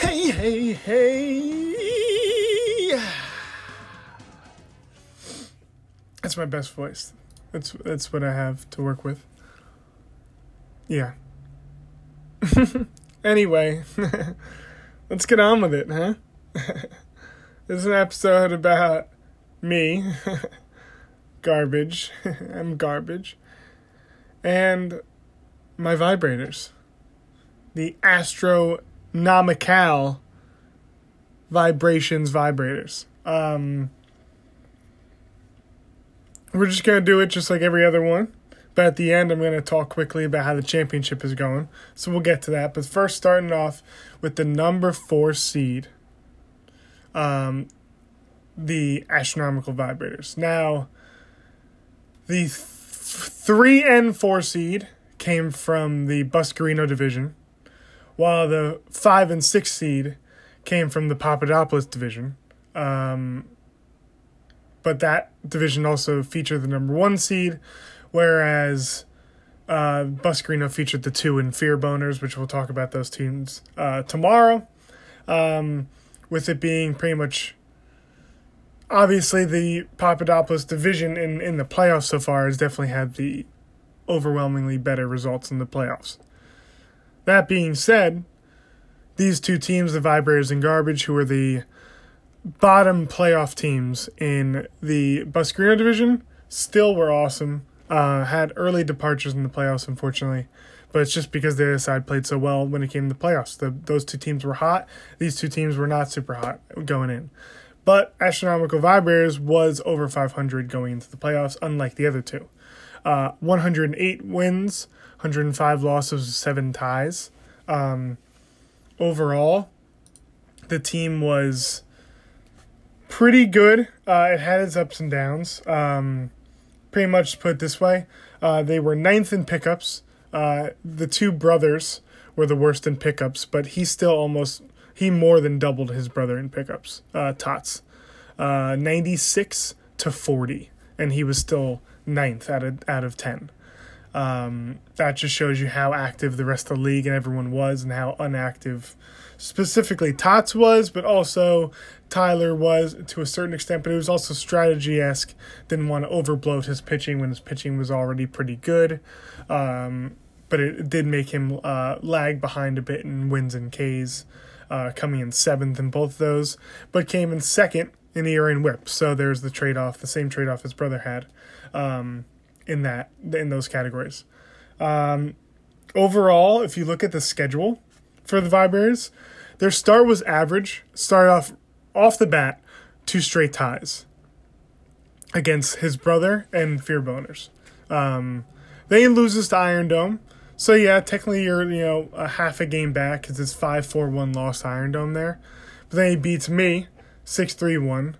Hey, hey, hey. That's my best voice. That's that's what I have to work with. Yeah. anyway, let's get on with it, huh? this is an episode about me. garbage. I'm garbage. And my vibrators. The Astronomical Vibrations vibrators. Um, we're just going to do it just like every other one. But at the end, I'm going to talk quickly about how the championship is going. So we'll get to that. But first, starting off with the number four seed, um, the astronomical vibrators. Now, the th- three and four seed came from the Buscarino division, while the five and six seed came from the Papadopoulos division. Um, but that division also featured the number one seed, whereas uh, Buscarino featured the two and Fear Boners, which we'll talk about those teams uh, tomorrow. Um, with it being pretty much obviously the Papadopoulos division in, in the playoffs so far has definitely had the overwhelmingly better results in the playoffs. That being said, these two teams, the Vibrators and Garbage, who are the bottom playoff teams in the Buscarino division, still were awesome. Uh, had early departures in the playoffs, unfortunately, but it's just because the other side played so well when it came to the playoffs. The, those two teams were hot. These two teams were not super hot going in. But Astronomical Vibrators was over 500 going into the playoffs, unlike the other two. Uh, 108 wins, 105 losses, 7 ties. Um, overall, the team was pretty good. Uh, it had its ups and downs. Um, pretty much put this way uh, they were ninth in pickups. Uh, the two brothers were the worst in pickups, but he still almost he more than doubled his brother in pickups. Uh, Tots, uh, ninety six to forty, and he was still ninth out of out of ten. Um, that just shows you how active the rest of the league and everyone was, and how unactive specifically Tots was, but also Tyler was to a certain extent. But it was also strategy esque. Didn't want to overbloat his pitching when his pitching was already pretty good. Um, but it did make him uh, lag behind a bit in wins and Ks uh, coming in seventh in both those, but came in second in ERA and WHIP. So there's the trade off, the same trade off his brother had um, in that in those categories. Um, overall, if you look at the schedule for the Vibrators, their start was average. Started off off the bat, two straight ties against his brother and Fear Boners. Um, then loses to Iron Dome. So yeah, technically you're you know a half a game back because it's five four one lost Iron Dome there, but then he beats me six three one,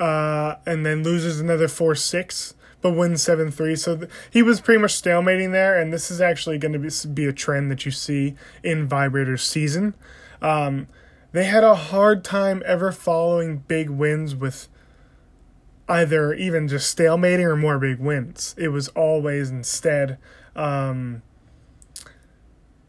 uh, and then loses another four six, but wins seven three. So th- he was pretty much stalemating there, and this is actually going to be be a trend that you see in Vibrators season. Um, they had a hard time ever following big wins with either even just stalemating or more big wins. It was always instead. Um,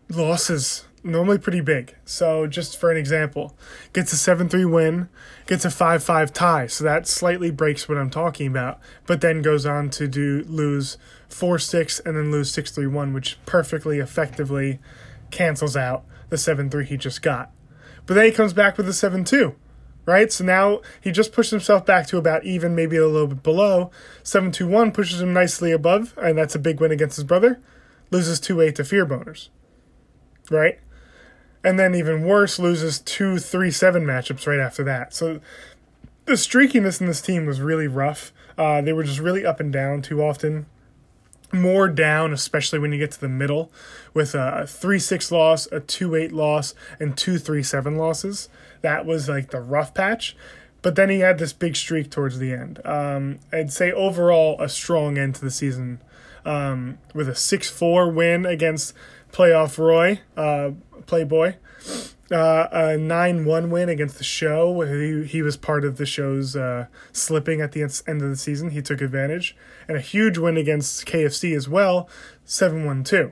losses normally pretty big. So just for an example, gets a 7-3 win, gets a 5-5 tie. So that slightly breaks what I'm talking about, but then goes on to do lose 4-6 and then lose 6-3-1, which perfectly effectively cancels out the 7-3 he just got. But then he comes back with a 7-2. Right? So now he just pushed himself back to about even, maybe a little bit below. 7 2 1 pushes him nicely above, and that's a big win against his brother. Loses 2 8 to Fear Boners right? And then even worse, loses two three seven matchups right after that. So the streakiness in this team was really rough. Uh, they were just really up and down too often. More down, especially when you get to the middle, with a three six loss, a two eight loss, and two three seven losses. That was like the rough patch. But then he had this big streak towards the end. Um, I'd say overall a strong end to the season um, with a 6 4 win against playoff Roy, uh, Playboy. Uh, a 9 1 win against the show. He, he was part of the show's uh, slipping at the end of the season. He took advantage. And a huge win against KFC as well, 7 1 2.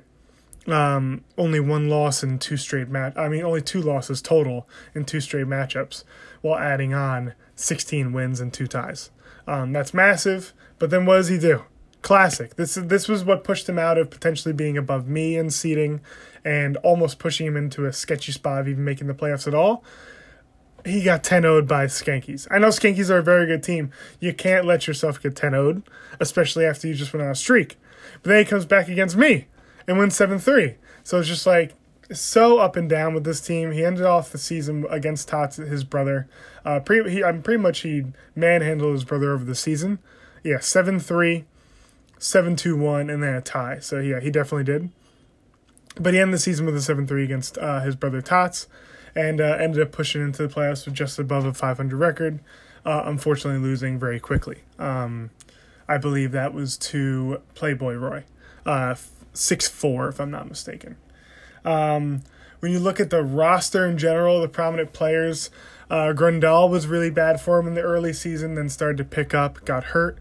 Um, only one loss in two straight match. I mean, only two losses total in two straight matchups, while adding on 16 wins and two ties. Um, that's massive. But then what does he do? Classic. This this was what pushed him out of potentially being above me in seeding, and almost pushing him into a sketchy spot of even making the playoffs at all. He got 10 0'd by Skankies. I know Skankies are a very good team. You can't let yourself get 10 0'd, especially after you just went on a streak. But then he comes back against me and wins 7 3. So it's just like so up and down with this team. He ended off the season against Tots, his brother. Uh, pretty, he, I'm pretty much he manhandled his brother over the season. Yeah, 7 3, 7 2 1, and then a tie. So yeah, he definitely did. But he ended the season with a 7 3 against uh, his brother Tots and uh, ended up pushing into the playoffs with just above a 500 record, uh, unfortunately losing very quickly. Um, I believe that was to Playboy Roy, uh, 6 4, if I'm not mistaken. Um, when you look at the roster in general, the prominent players, uh, Grandal was really bad for him in the early season, then started to pick up, got hurt,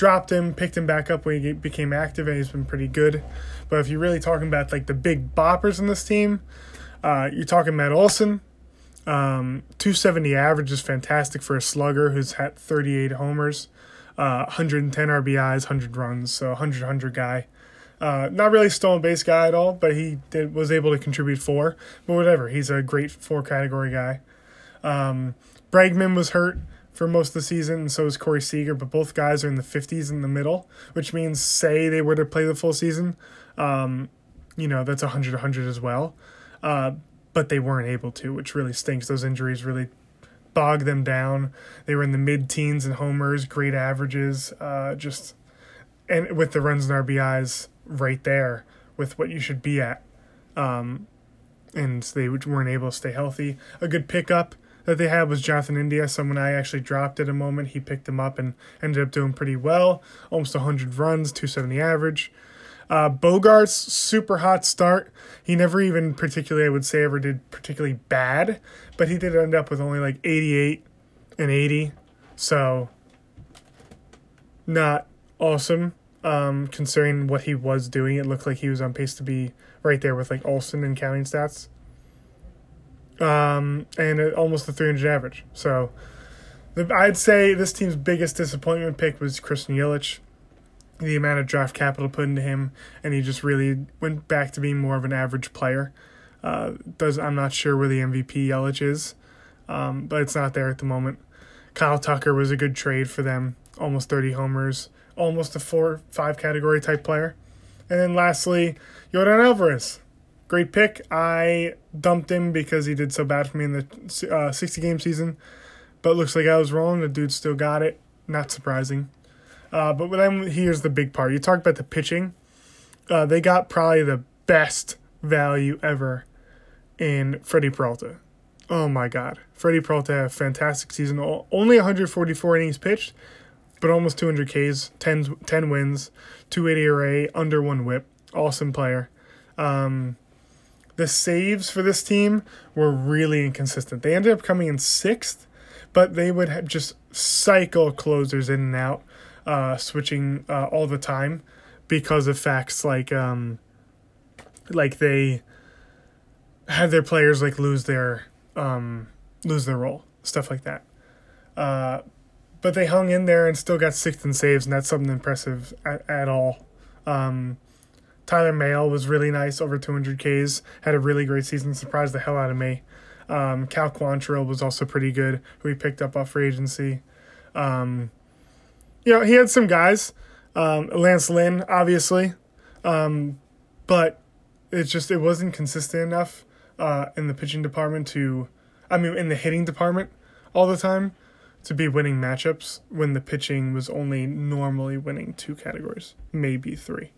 dropped him, picked him back up when he became active, and he's been pretty good. But if you're really talking about like the big boppers in this team, uh, you're talking Matt Olson. Um, 270 average is fantastic for a slugger who's had 38 homers, uh, 110 RBIs, 100 runs, so 100 100 guy. Uh, not really stolen base guy at all, but he did was able to contribute four. But whatever, he's a great four category guy. Um, Bregman was hurt for most of the season, and so is Corey Seager. But both guys are in the 50s in the middle, which means say they were to play the full season, um, you know that's 100 100 as well. Uh, but they weren't able to, which really stinks. Those injuries really bogged them down. They were in the mid teens in homers, great averages, uh, just and with the runs and RBIs right there with what you should be at. Um, and they weren't able to stay healthy. A good pickup that they had was Jonathan India, someone I actually dropped at a moment. He picked him up and ended up doing pretty well, almost 100 runs, 270 average. Uh, Bogaerts, super hot start. He never even particularly, I would say, ever did particularly bad, but he did end up with only like 88 and 80. So, not awesome um, considering what he was doing. It looked like he was on pace to be right there with like Olson and counting stats. Um, and almost the 300 average. So, the, I'd say this team's biggest disappointment pick was Christian Yelich the amount of draft capital put into him, and he just really went back to being more of an average player. Uh, does I'm not sure where the MVP Yelich is, um, but it's not there at the moment. Kyle Tucker was a good trade for them, almost 30 homers, almost a four five category type player. And then lastly, Yordan Alvarez, great pick. I dumped him because he did so bad for me in the uh, 60 game season, but looks like I was wrong. The dude still got it. Not surprising. Uh, but then here's the big part. You talked about the pitching. Uh, they got probably the best value ever in Freddie Peralta. Oh my God. Freddie Peralta had a fantastic season. Only 144 innings pitched, but almost 200 Ks, 10, 10 wins, 280 ERA, under one whip. Awesome player. Um, the saves for this team were really inconsistent. They ended up coming in sixth, but they would just cycle closers in and out uh, switching uh, all the time because of facts like um, like they had their players like lose their um, lose their role, stuff like that. Uh, but they hung in there and still got sixth in saves, and that's something impressive at, at all. Um, Tyler Mahle was really nice, over 200 Ks, had a really great season, surprised the hell out of me. Um, Cal Quantrill was also pretty good, who he picked up off free agency. Um, you know, he had some guys, um, Lance Lynn, obviously, um, but it's just it wasn't consistent enough uh, in the pitching department to, I mean, in the hitting department all the time to be winning matchups when the pitching was only normally winning two categories, maybe three.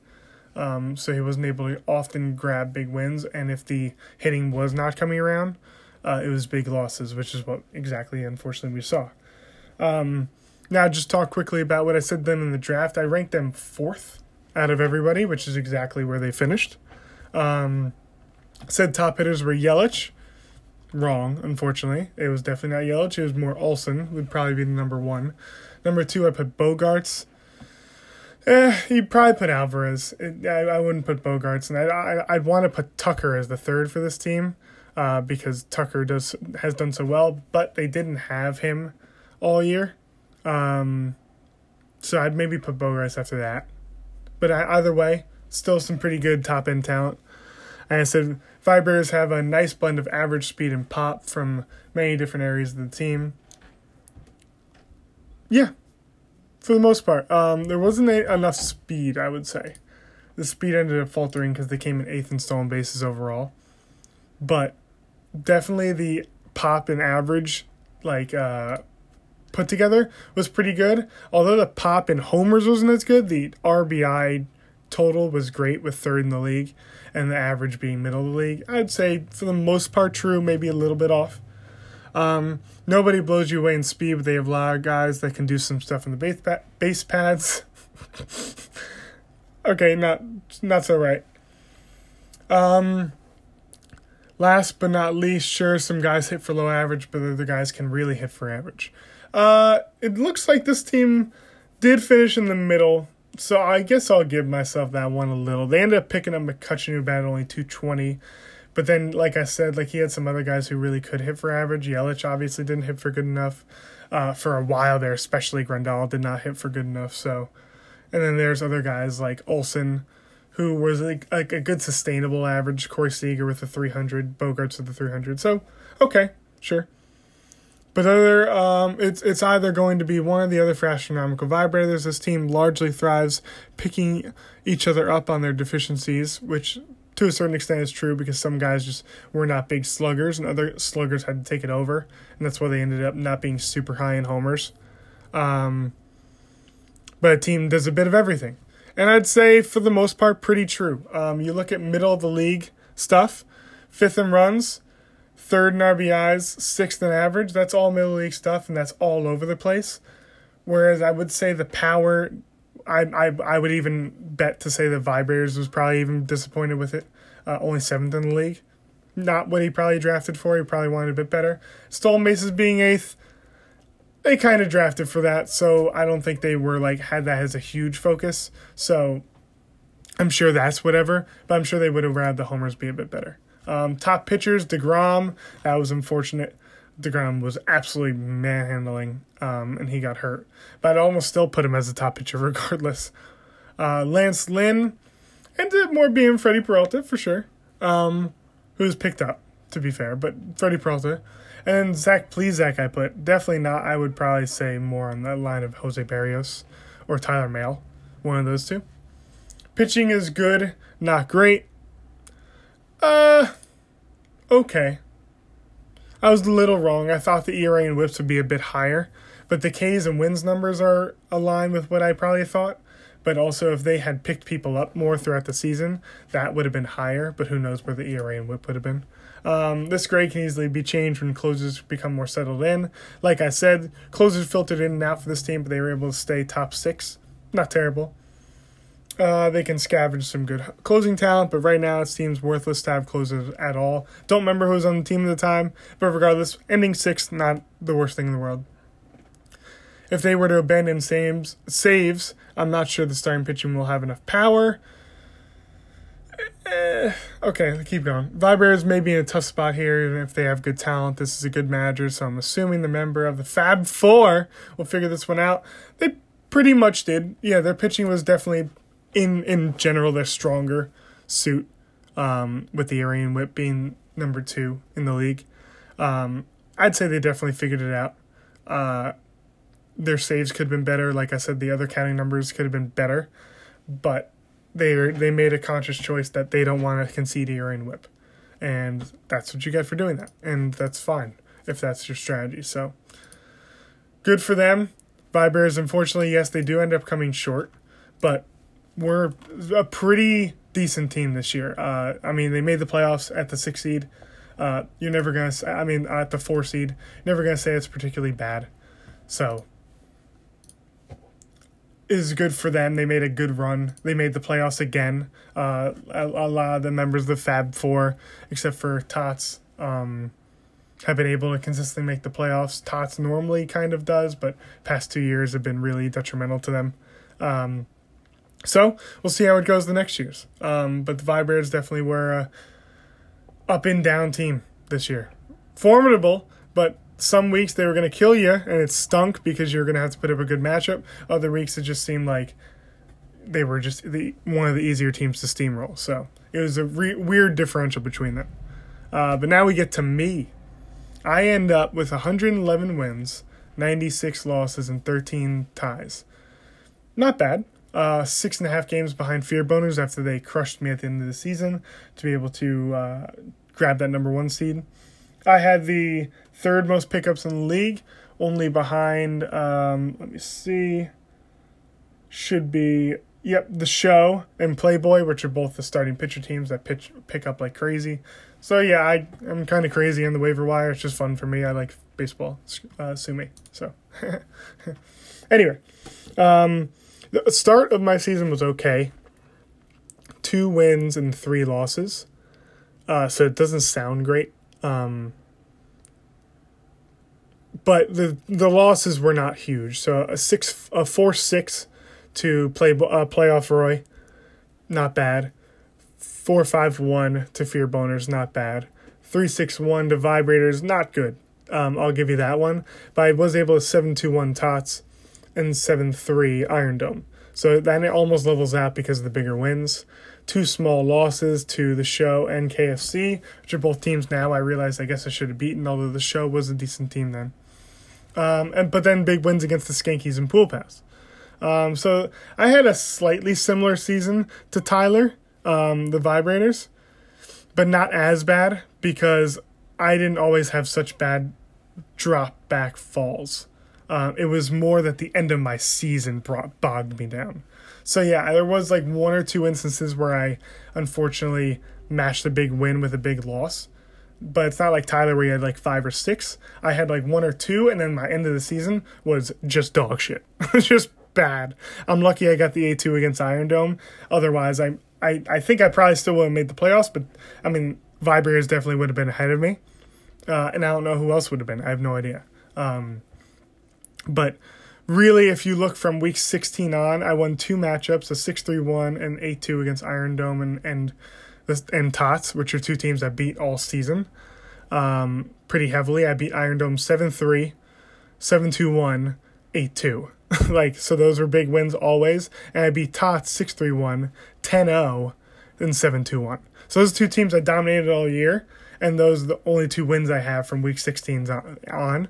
Um, so he wasn't able to often grab big wins, and if the hitting was not coming around, uh, it was big losses, which is what exactly, unfortunately, we saw. Um, now, just talk quickly about what I said them in the draft. I ranked them fourth out of everybody, which is exactly where they finished. Um, said top hitters were Yelich. Wrong, unfortunately. It was definitely not Yelich. It was more Olson, would probably be the number one. Number two, I put Bogaerts. Eh, you'd probably put Alvarez. I, I wouldn't put Bogaerts, and I, I I'd want to put Tucker as the third for this team, uh, because Tucker does has done so well, but they didn't have him all year, um, so I'd maybe put Bogaerts after that. But I, either way, still some pretty good top end talent. And I said have a nice blend of average speed and pop from many different areas of the team. Yeah, for the most part. Um, there wasn't a, enough speed, I would say. The speed ended up faltering because they came in eighth in stolen bases overall. But definitely the pop and average, like, uh, put together was pretty good. Although the pop and homers wasn't as good, the RBI total was great with third in the league and the average being middle of the league. I'd say for the most part true, maybe a little bit off. Um, nobody blows you away in speed, but they have a lot of guys that can do some stuff in the base, pa- base pads. okay, not not so right. Um, last but not least, sure, some guys hit for low average, but other guys can really hit for average. Uh, it looks like this team did finish in the middle, so I guess I'll give myself that one a little. They ended up picking up McCutchen who batted only 220. But then, like I said, like he had some other guys who really could hit for average. Yelich obviously didn't hit for good enough uh, for a while there, especially Grandal did not hit for good enough. So, and then there's other guys like Olson, who was like, like a good sustainable average. Corey Seager with the 300, Bogaerts with the 300. So, okay, sure. But other, um, it's it's either going to be one or the other for astronomical vibrators. This team largely thrives picking each other up on their deficiencies, which to a certain extent is true because some guys just were not big sluggers and other sluggers had to take it over, and that's why they ended up not being super high in homers. Um, but a team does a bit of everything, and I'd say for the most part, pretty true. Um, you look at middle of the league stuff, fifth in runs, third in RBIs, sixth in average. That's all middle league stuff, and that's all over the place. Whereas I would say the power I, I I would even bet to say that Vibrators was probably even disappointed with it. Uh, only seventh in the league. Not what he probably drafted for. He probably wanted a bit better. Stolen bases being eighth. They kind of drafted for that, so I don't think they were like had that as a huge focus. So I'm sure that's whatever, but I'm sure they would have rather the homers be a bit better. Um, top pitchers, DeGrom, that was unfortunate. DeGrom was absolutely manhandling, um, and he got hurt. But I'd almost still put him as a top pitcher regardless. Uh, Lance Lynn ended up more being Freddie Peralta for sure, um, who was picked up, to be fair, but Freddie Peralta. And Zach Plesac, I put. Definitely not. I would probably say more on that line of Jose Berrios or Tyler Mahle, one of those two. Pitching is good, not great. Uh, okay. I was a little wrong. I thought the ERA and whips would be a bit higher, but the Ks and wins numbers are aligned with what I probably thought. But also, if they had picked people up more throughout the season, that would have been higher. But who knows where the ERA and whip would have been. Um, this grade can easily be changed when closers become more settled in. Like I said, closers filtered in and out for this team, but they were able to stay top six. Not terrible. Uh, they can scavenge some good closing talent, but right now it seems worthless to have closers at all. Don't remember who was on the team at the time, but regardless, ending sixth, not the worst thing in the world. If they were to abandon saves, saves I'm not sure the starting pitching will have enough power. Eh, okay, keep going. Vibrators may be in a tough spot here, even if they have good talent. This is a good manager, so I'm assuming the member of the Fab Four will figure this one out. They pretty much did. Yeah, their pitching was definitely in in general their stronger suit um, with the Arian whip being number two in the league. Um, I'd say they definitely figured it out. Uh, their saves could have been better. Like I said, the other counting numbers could have been better, but they they made a conscious choice that they don't want to concede a Iranian whip, and that's what you get for doing that, and that's fine if that's your strategy. So good for them. Vibers, unfortunately, yes, they do end up coming short, but we're a pretty decent team this year. Uh, I mean, they made the playoffs at the six seed. Uh, you're never gonna. I mean, at the four seed, never gonna say it's particularly bad. So, is good for them. They made a good run. They made the playoffs again. Uh, a, lot of the members of the Fab Four, except for Tots, um, have been able to consistently make the playoffs. Tots normally kind of does, but past two years have been really detrimental to them. Um, So we'll see how it goes the next years. Um, but the Vibrators definitely were a up and down team this year. Formidable, but some weeks they were going to kill you and it stunk because you're going to have to put up a good matchup. Other weeks it just seemed like they were just the one of the easier teams to steamroll. So it was a re- weird differential between them. Uh, but now we get to me. I end up with 111 wins, 96 losses, and 13 ties. Not bad. Uh, six and a half games behind Fear Boners after they crushed me at the end of the season to be able to uh, grab that number one seed. I had the third most pickups in the league, only behind, um, let me see, should be, yep, the show and Playboy, which are both the starting pitcher teams that pitch pick up like crazy. So yeah, I, I'm kind of crazy on the waiver wire. It's just fun for me. I like baseball, uh, sue me. So anyway, um, the start of my season was okay. Two wins and three losses. Uh, so it doesn't sound great. Um, but the the losses were not huge. So a six, a four six to play uh, playoff Roy, not bad. Four five one to Fear Boners, not bad. Three six one to Vibrators, not good. Um, I'll give you that one. But I was able to seven two one Tots and seven three Iron Dome. So then it almost levels out because of the bigger wins. Two small losses to the show and KFC, which are both teams now. I realized I guess I should have beaten, although the show was a decent team then. Um, and but then big wins against the Skankies and Pool Pass. Um, so I had a slightly similar season to Tyler, um, the Vibrators, but not as bad because I didn't always have such bad drop back falls. Uh, it was more that the end of my season brought bogged me down. So yeah, there was like one or two instances where I unfortunately matched a big win with a big loss. But it's not like Tyler where he had like five or six. I had like one or two, and then my end of the season was just dog shit. just bad. I'm lucky I got the A2 against Iron Dome. Otherwise, I, I, I think I probably still would have made the playoffs, but I mean, Vibrators definitely would have been ahead of me. Uh, and I don't know who else would have been. I have no idea. Um, but really, if you look from week 16 on, I won two matchups, a 6 3 1 and 8 2 against Iron Dome and, and, and Tots, which are two teams I beat all season um, pretty heavily. I beat Iron Dome 7 3, 7 2 1, 8 2. like, so those were big wins always. And I beat Tots 6 3 1, 10 0, and 7 2 1. So those two teams I dominated all year. And those are the only two wins I have from week 16 on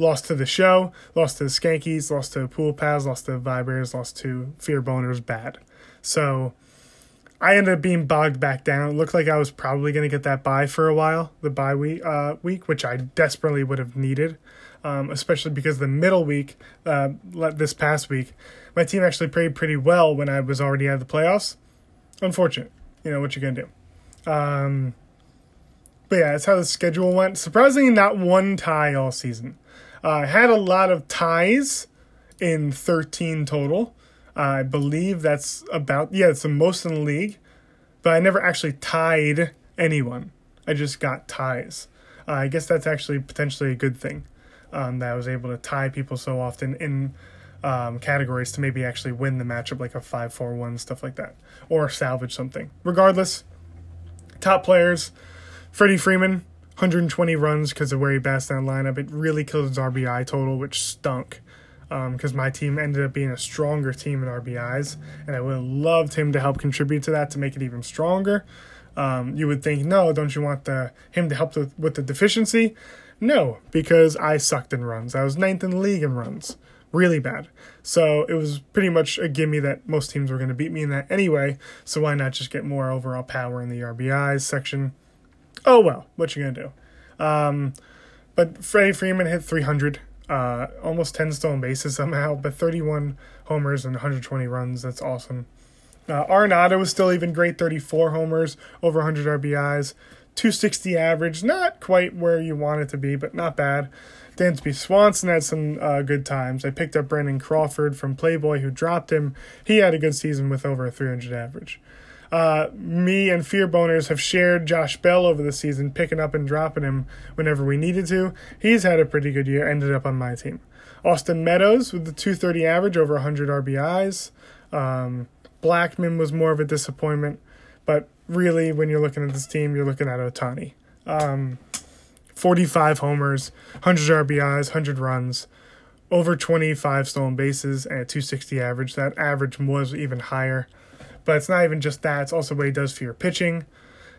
lost to the show, lost to the Skankies, lost to Pool Pals, lost to Vibers, lost to Fear Boners bad. So I ended up being bogged back down. It looked like I was probably going to get that buy for a while, the bye week, uh, week which I desperately would have needed, um, especially because the middle week, uh, this past week, my team actually played pretty well when I was already out of the playoffs. Unfortunate. You know, what you're going to do. Um, but yeah, that's how the schedule went. Surprisingly, not one tie all season. I uh, had a lot of ties in 13 total. I believe that's about, yeah, it's the most in the league. But I never actually tied anyone. I just got ties. Uh, I guess that's actually potentially a good thing um, that I was able to tie people so often in um, categories to maybe actually win the matchup, like a 5 4 1, stuff like that, or salvage something. Regardless, top players Freddie Freeman, 120 runs because of where he bats that lineup. It really killed his RBI total, which stunk because um, my team ended up being a stronger team in RBIs, and I would have loved him to help contribute to that to make it even stronger. Um, you would think, no, don't you want the him to help with, with the deficiency? No, because I sucked in runs. I was ninth in the league in runs, really bad. So it was pretty much a gimme that most teams were going to beat me in that anyway. So why not just get more overall power in the RBIs section? Oh well, what you gonna do? Um, but Freddie Freeman hit 300, uh, almost 10 stolen bases somehow, but 31 homers and 120 runs. That's awesome. Uh, Arenado was still even great, 34 homers, over 100 RBIs, 260 average, not quite where you want it to be, but not bad. Dansby Swanson had some uh, good times. I picked up Brandon Crawford from Playboy, who dropped him. He had a good season with over a 300 average. Uh, me and Fear Boners have shared Josh Bell over the season, picking up and dropping him whenever we needed to. He's had a pretty good year, ended up on my team. Austin Meadows with the 230 average, over 100 RBIs. Um, Blackmon was more of a disappointment, but really, when you're looking at this team, you're looking at Ohtani. Um, 45 homers, 100 RBIs, 100 runs, over 25 stolen bases, and a 260 average. That average was even higher. But it's not even just that, it's also what he does for your pitching.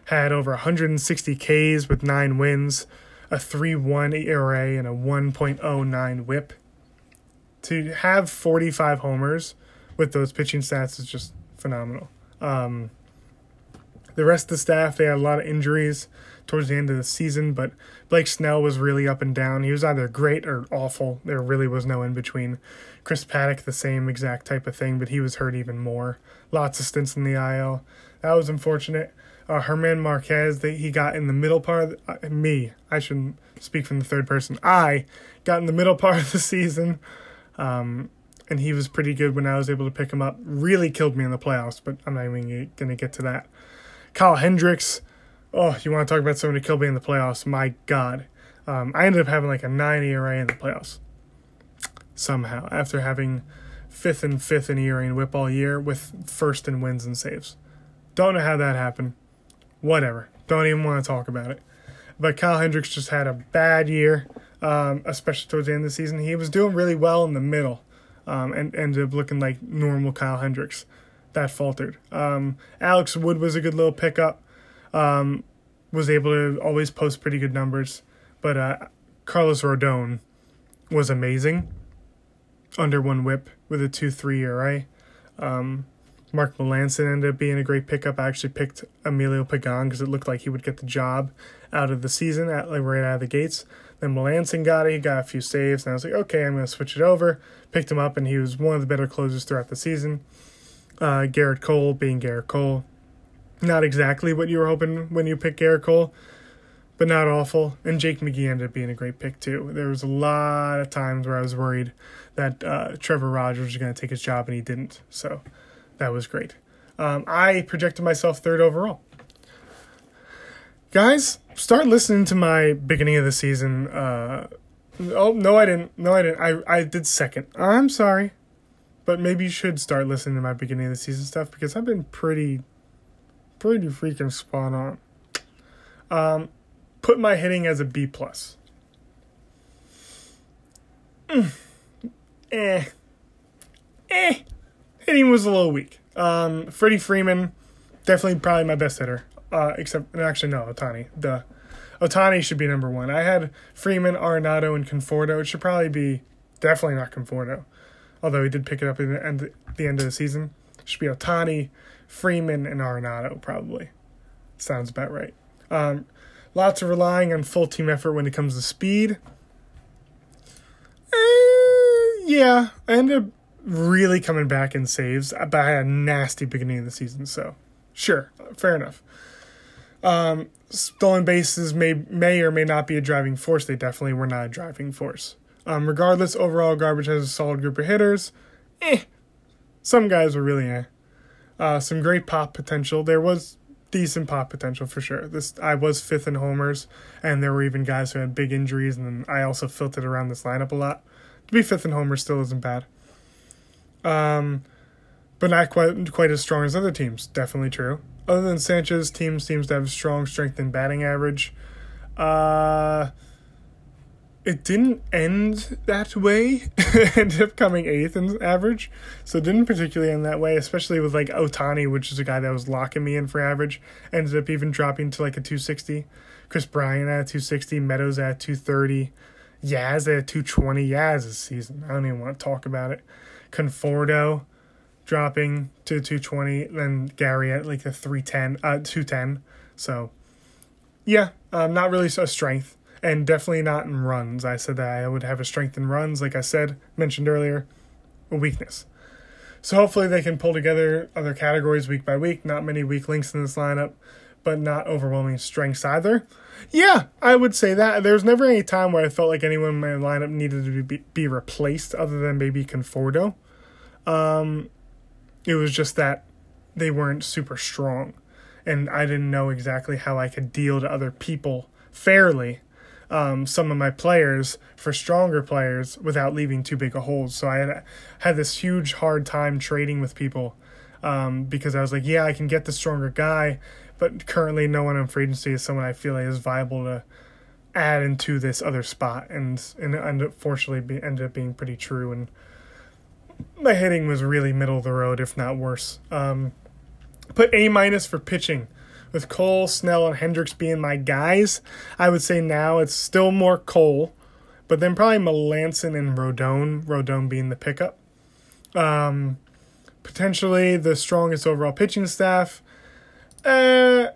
Had over 160 Ks with nine wins, a 3 1 ERA, and a 1.09 whip. To have 45 homers with those pitching stats is just phenomenal. Um, the rest of the staff, they had a lot of injuries towards the end of the season, but Blake Snell was really up and down. He was either great or awful. There really was no in between. Chris Paddack, the same exact type of thing, but he was hurt even more. Lots of stints in the IL. That was unfortunate. Uh, German Marquez, they, he got in the middle part. Of the, uh, me, I shouldn't speak from the third person. I got in the middle part of the season. Um, and he was pretty good when I was able to pick him up. Really killed me in the playoffs, but I'm not even going to get to that. Kyle Hendricks, oh, you want to talk about someone who killed me in the playoffs? My God. Um, I ended up having like a 9 ERA in the playoffs somehow after having fifth and fifth in ERA and whip all year with first in wins and saves. Don't know how that happened. Whatever. Don't even want to talk about it. But Kyle Hendricks just had a bad year, um, especially towards the end of the season. He was doing really well in the middle um, and ended up looking like normal Kyle Hendricks. That faltered. Um, Alex Wood was a good little pickup. Um, was able to always post pretty good numbers, but uh, Carlos Rodon was amazing. Under one whip with a 2 3 ERA. Um, Mark Melancon ended up being a great pickup. I actually picked Emilio Pagan because it looked like he would get the job out of the season at like right out of the gates. Then Melancon got it. He got a few saves, and I was like, okay, I'm going to switch it over. Picked him up, and he was one of the better closers throughout the season. Uh, Gerrit Cole being Gerrit Cole. Not exactly what you were hoping when you picked Gerrit Cole, but not awful. And Jake McGee ended up being a great pick, too. There was a lot of times where I was worried that uh, Trevor Rogers was going to take his job, and he didn't. So that was great. Um, I projected myself third overall. Guys, start listening to my beginning of the season. Uh, oh no, I didn't. No, I didn't. I I did second. I'm sorry, but maybe you should start listening to my beginning of the season stuff because I've been pretty, pretty freaking spot on. Um, put my hitting as a B plus. Mm. Eh. Eh. Hitting was a little weak. Um, Freddie Freeman, definitely probably my best hitter. Uh, except actually no, Ohtani. The Ohtani should be number one. I had Freeman, Arenado, and Conforto. It should probably be definitely not Conforto, although he did pick it up at the end, the end of the season. It should be Ohtani, Freeman, and Arenado probably. Sounds about right. Um, lots of relying on full team effort when it comes to speed. Uh, yeah, I ended up really coming back in saves, but I had a nasty beginning of the season, so sure, fair enough. Um, stolen bases may may or may not be a driving force. They definitely were not a driving force. Um, regardless, overall, Garbage has a solid group of hitters. Eh, some guys were really eh. Uh, some great pop potential. There was decent pop potential for sure. This I was fifth in homers, and there were even guys who had big injuries, and I also filtered around this lineup a lot. To be fifth in homers still isn't bad. Um, but not quite quite as strong as other teams. Definitely true other than Sanchez, team seems to have strong strength in batting average. Uh, it didn't end that way. it ended up coming eighth in average, so it didn't particularly end that way. Especially with like Ohtani, which is a guy that was locking me in for average, ended up even dropping to like a two sixty. Kris Bryant at two sixty, Meadows at two thirty, Yaz at two twenty. Yaz this season, I don't even want to talk about it. Conforto dropping to 220, then Gary at like a 310, uh, 210. So, yeah, um, not really a strength, and definitely not in runs. I said that I would have a strength in runs, like I said, mentioned earlier, a weakness. So hopefully they can pull together other categories week by week. Not many weak links in this lineup, but not overwhelming strengths either. Yeah, I would say that. There was never any time where I felt like anyone in my lineup needed to be, be replaced other than maybe Conforto. Um, it was just that they weren't super strong. And I didn't know exactly how I could deal to other people fairly. Um, some of my players for stronger players without leaving too big a hole. So I had had this huge hard time trading with people um, because I was like, yeah, I can get the stronger guy, but currently no one on free agency is someone I feel like is viable to add into this other spot, and and unfortunately be, ended up being pretty true. And my hitting was really middle of the road, if not worse. Um, put A minus for pitching. With Cole, Snell, and Hendricks being my guys, I would say now it's still more Cole, but then probably Melancon and Rodon. Rodon being the pickup. Um, potentially the strongest overall pitching staff. Uh,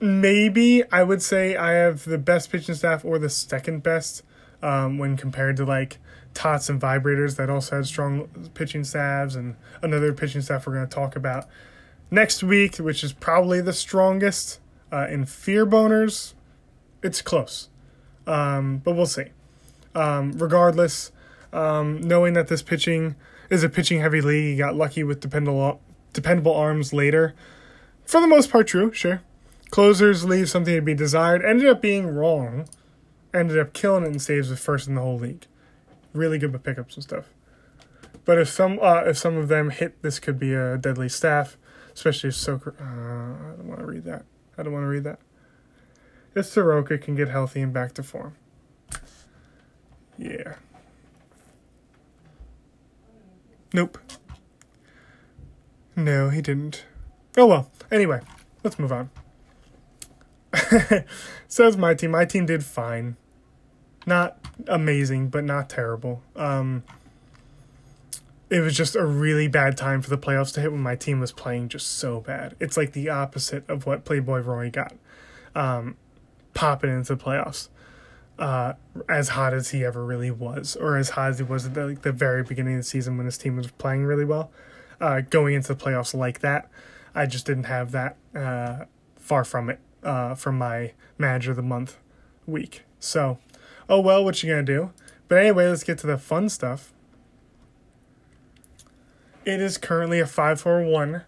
maybe I would say I have the best pitching staff or the second best um, when compared to like Tots and Vibrators that also had strong pitching staffs and another pitching staff we're going to talk about next week, which is probably the strongest. Uh, in Fear Boners, it's close, um, but we'll see. Um, regardless, um, knowing that this pitching is a pitching heavy league, he got lucky with dependable dependable arms later. For the most part, true, sure. Closers leave something to be desired. Ended up being wrong. Ended up killing it in saves with first in the whole league. Really good with pickups and stuff. But if some uh, if some of them hit, this could be a deadly staff, especially if Sokra. Uh, I don't want to read that. I don't want to read that. If Soroka can get healthy and back to form. Yeah. Nope. No, he didn't. Oh well. Anyway, let's move on. Says my team. My team did fine. Not amazing, but not terrible. Um, it was just a really bad time for the playoffs to hit when my team was playing just so bad. It's like the opposite of what Playboy Roy got, um, popping into the playoffs. Uh, as hot as he ever really was, or as hot as he was at the, like, the very beginning of the season when his team was playing really well. Uh, going into the playoffs like that, I just didn't have that. Uh, far from it uh, from my manager of the month week. So, oh well, what you gonna do? But anyway, let's get to the fun stuff. It is currently a 5 4 1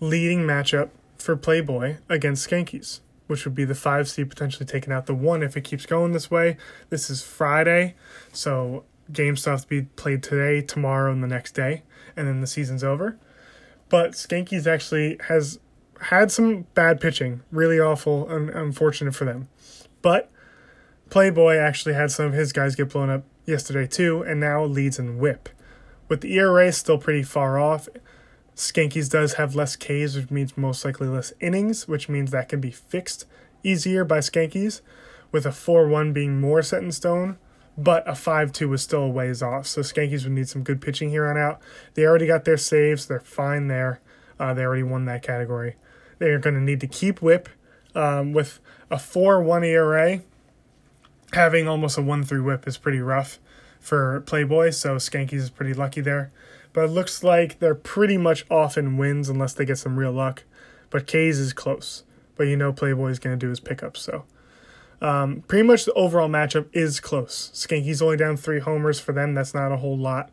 leading matchup for Playboy against Skankies, which would be the 5 seed potentially taking out the 1 if it keeps going this way. This is Friday, so games still have to be played today, tomorrow, and the next day, and then the season's over. But Skankies actually has had some bad pitching, really awful and unfortunate for them. But Playboy actually had some of his guys get blown up yesterday too, and now leads in whip. With the ERA still pretty far off, Skankies does have less Ks, which means most likely less innings, which means that can be fixed easier by Skankies, with a 4 1 being more set in stone, but a 5 2 was still a ways off. So Skankies would need some good pitching here on out. They already got their saves, they're fine there. Uh, they already won that category. They're going to need to keep whip um, with a 4 1 ERA. Having almost a 1 3 whip is pretty rough for Playboy, so Skankies is pretty lucky there. But it looks like they're pretty much off in wins unless they get some real luck. But K's is close. But you know Playboy is going to do his pickups, so. Um, pretty much the overall matchup is close. Skanky's only down three homers for them. That's not a whole lot.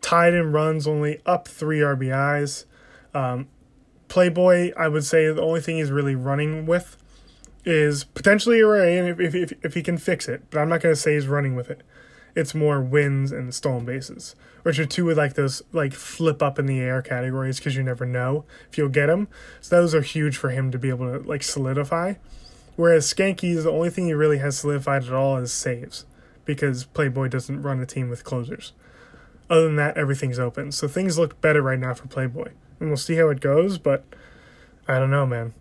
Tied in runs, only up three RBIs. Um, Playboy, I would say the only thing he's really running with is potentially ERA, and if, if, if, if he can fix it. But I'm not going to say he's running with it. It's more wins and stolen bases, which are two of like those like flip up in the air categories because you never know if you'll get them. So those are huge for him to be able to like solidify. Whereas Skanky, the only thing he really has solidified at all is saves because Playboy doesn't run a team with closers. Other than that, everything's open. So things look better right now for Playboy and we'll see how it goes. But I don't know, man.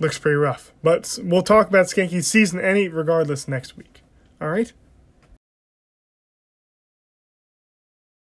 Looks pretty rough. But we'll talk about Skanky's season any regardless next week. All right.